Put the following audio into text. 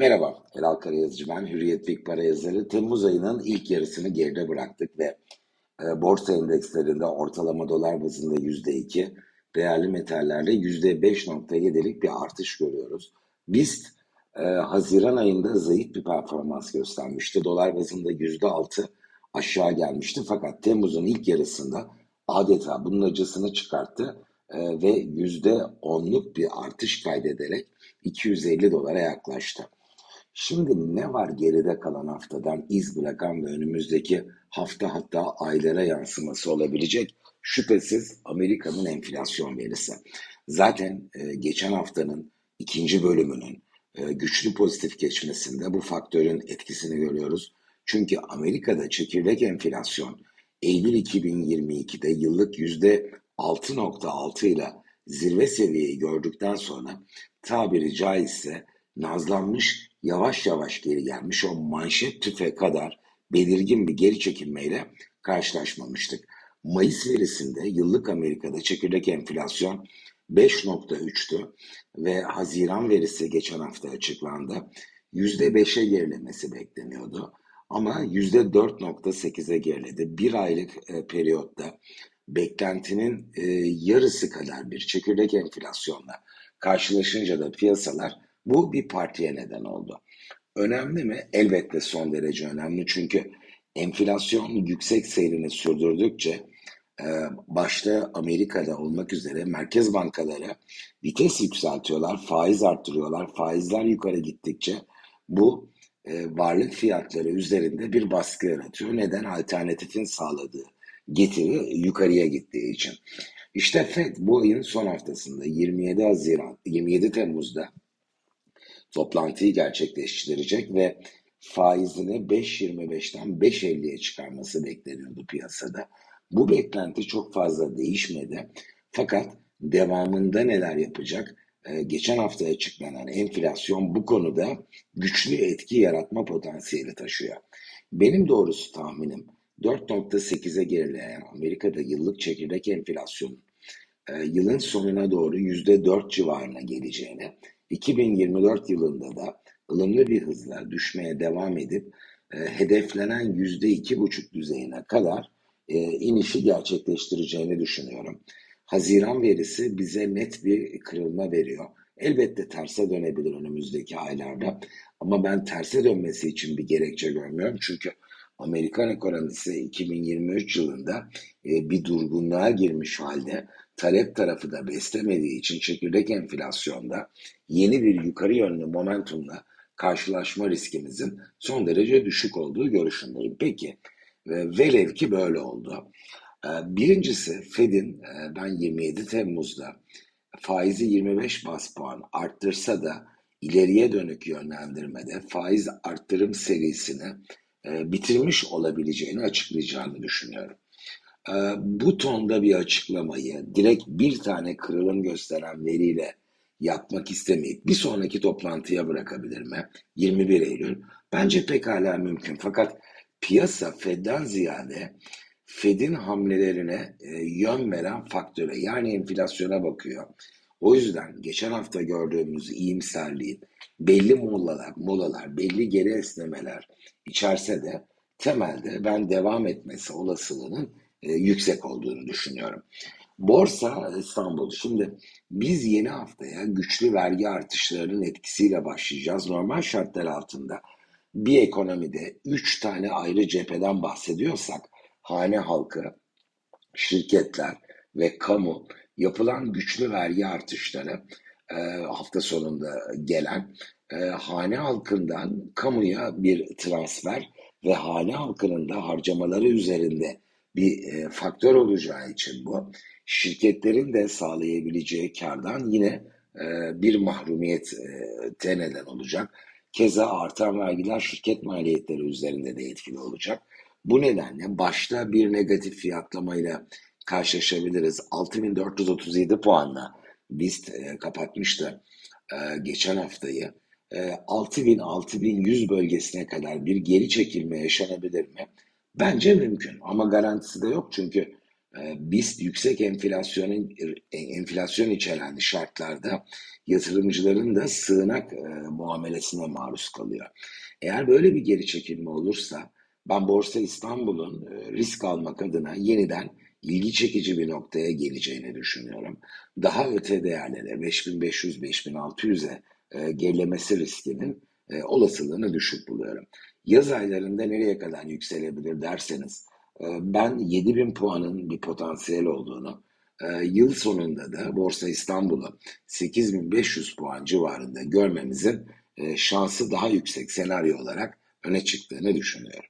Merhaba, Elal Karayazıcı ben, Hürriyet Big Para yazarı. Temmuz ayının ilk yarısını geride bıraktık ve e, borsa endekslerinde ortalama dolar bazında yüzde iki, değerli metallerde yüzde 5.7'lik bir artış görüyoruz. BIST e, Haziran ayında zayıf bir performans göstermişti. Dolar bazında yüzde altı aşağı gelmişti fakat Temmuz'un ilk yarısında adeta bunun acısını çıkarttı e, ve yüzde onluk bir artış kaydederek 250 dolara yaklaştı. Şimdi ne var geride kalan haftadan iz bırakan ve önümüzdeki hafta hatta aylara yansıması olabilecek şüphesiz Amerika'nın enflasyon verisi. Zaten e, geçen haftanın ikinci bölümünün e, güçlü pozitif geçmesinde bu faktörün etkisini görüyoruz. Çünkü Amerika'da çekirdek enflasyon Eylül 2022'de yıllık yüzde 6.6 ile zirve seviyeyi gördükten sonra tabiri caizse nazlanmış yavaş yavaş geri gelmiş o manşet tüfe kadar belirgin bir geri çekilmeyle karşılaşmamıştık. Mayıs verisinde yıllık Amerika'da çekirdek enflasyon 5.3'tü ve Haziran verisi geçen hafta açıklandı. %5'e gerilemesi bekleniyordu ama %4.8'e geriledi. Bir aylık e, periyotta beklentinin e, yarısı kadar bir çekirdek enflasyonla karşılaşınca da piyasalar bu bir partiye neden oldu. Önemli mi? Elbette son derece önemli çünkü enflasyon yüksek seyrini sürdürdükçe e, başta Amerika'da olmak üzere merkez bankaları vites yükseltiyorlar, faiz arttırıyorlar. Faizler yukarı gittikçe bu e, varlık fiyatları üzerinde bir baskı yaratıyor. Neden? Alternatifin sağladığı getiri yukarıya gittiği için. İşte FED bu ayın son haftasında 27 Haziran 27 Temmuz'da toplantıyı gerçekleştirecek ve faizini 5.25'ten 5.50'ye çıkarması bekleniyordu piyasada. Bu beklenti çok fazla değişmedi. Fakat devamında neler yapacak? Ee, geçen hafta açıklanan enflasyon bu konuda güçlü etki yaratma potansiyeli taşıyor. Benim doğrusu tahminim 4.8'e gerileyen Amerika'da yıllık çekirdek enflasyonun e, yılın sonuna doğru %4 civarına geleceğini 2024 yılında da ılımlı bir hızla düşmeye devam edip e, hedeflenen yüzde iki buçuk düzeyine kadar e, inişi gerçekleştireceğini düşünüyorum. Haziran verisi bize net bir kırılma veriyor. Elbette terse dönebilir önümüzdeki aylarda ama ben terse dönmesi için bir gerekçe görmüyorum. Çünkü Amerikan ekonomisi 2023 yılında e, bir durgunluğa girmiş halde talep tarafı da beslemediği için çekirdek enflasyonda yeni bir yukarı yönlü momentumla karşılaşma riskimizin son derece düşük olduğu görüşündeyim. Peki velev ki böyle oldu. Ee, birincisi Fed'in e, ben 27 Temmuz'da faizi 25 bas puan arttırsa da ileriye dönük yönlendirmede faiz arttırım serisini e, bitirmiş olabileceğini açıklayacağını düşünüyorum. Ee, bu tonda bir açıklamayı direkt bir tane kırılım gösteren veriyle yapmak istemeyip bir sonraki toplantıya bırakabilir mi? 21 Eylül. Bence pekala mümkün. Fakat piyasa Fed'den ziyade Fed'in hamlelerine e, yön veren faktöre yani enflasyona bakıyor. O yüzden geçen hafta gördüğümüz iyimserliğin belli molalar, molalar, belli geri esnemeler içerse de temelde ben devam etmesi olasılığının e, yüksek olduğunu düşünüyorum. Borsa İstanbul. Şimdi biz yeni haftaya güçlü vergi artışlarının etkisiyle başlayacağız. Normal şartlar altında bir ekonomide üç tane ayrı cepheden bahsediyorsak hane halkı, şirketler ve kamu yapılan güçlü vergi artışları e, hafta sonunda gelen e, hane halkından kamuya bir transfer ve hane halkının da harcamaları üzerinde bir e, faktör olacağı için bu şirketlerin de sağlayabileceği kardan yine e, bir mahrumiyet e, neden olacak. Keza artan vergiler şirket maliyetleri üzerinde de etkili olacak. Bu nedenle başta bir negatif fiyatlamayla karşılaşabiliriz. 6437 puanla BIST e, kapatmıştı e, geçen haftayı. E, 6000-6100 bölgesine kadar bir geri çekilme yaşanabilir mi? Bence mümkün ama garantisi de yok çünkü e, biz yüksek enflasyonun enflasyon içeren şartlarda yatırımcıların da sığınak e, muamelesine maruz kalıyor. Eğer böyle bir geri çekilme olursa ben Borsa İstanbul'un e, risk almak adına yeniden ilgi çekici bir noktaya geleceğini düşünüyorum. Daha öte değerlere 5500-5600'e e, gerilemesi riskinin e, olasılığını düşük buluyorum. Yaz aylarında nereye kadar yükselebilir derseniz e, ben 7000 puanın bir potansiyel olduğunu, e, yıl sonunda da Borsa İstanbul'u 8500 puan civarında görmemizin e, şansı daha yüksek senaryo olarak öne çıktığını düşünüyorum.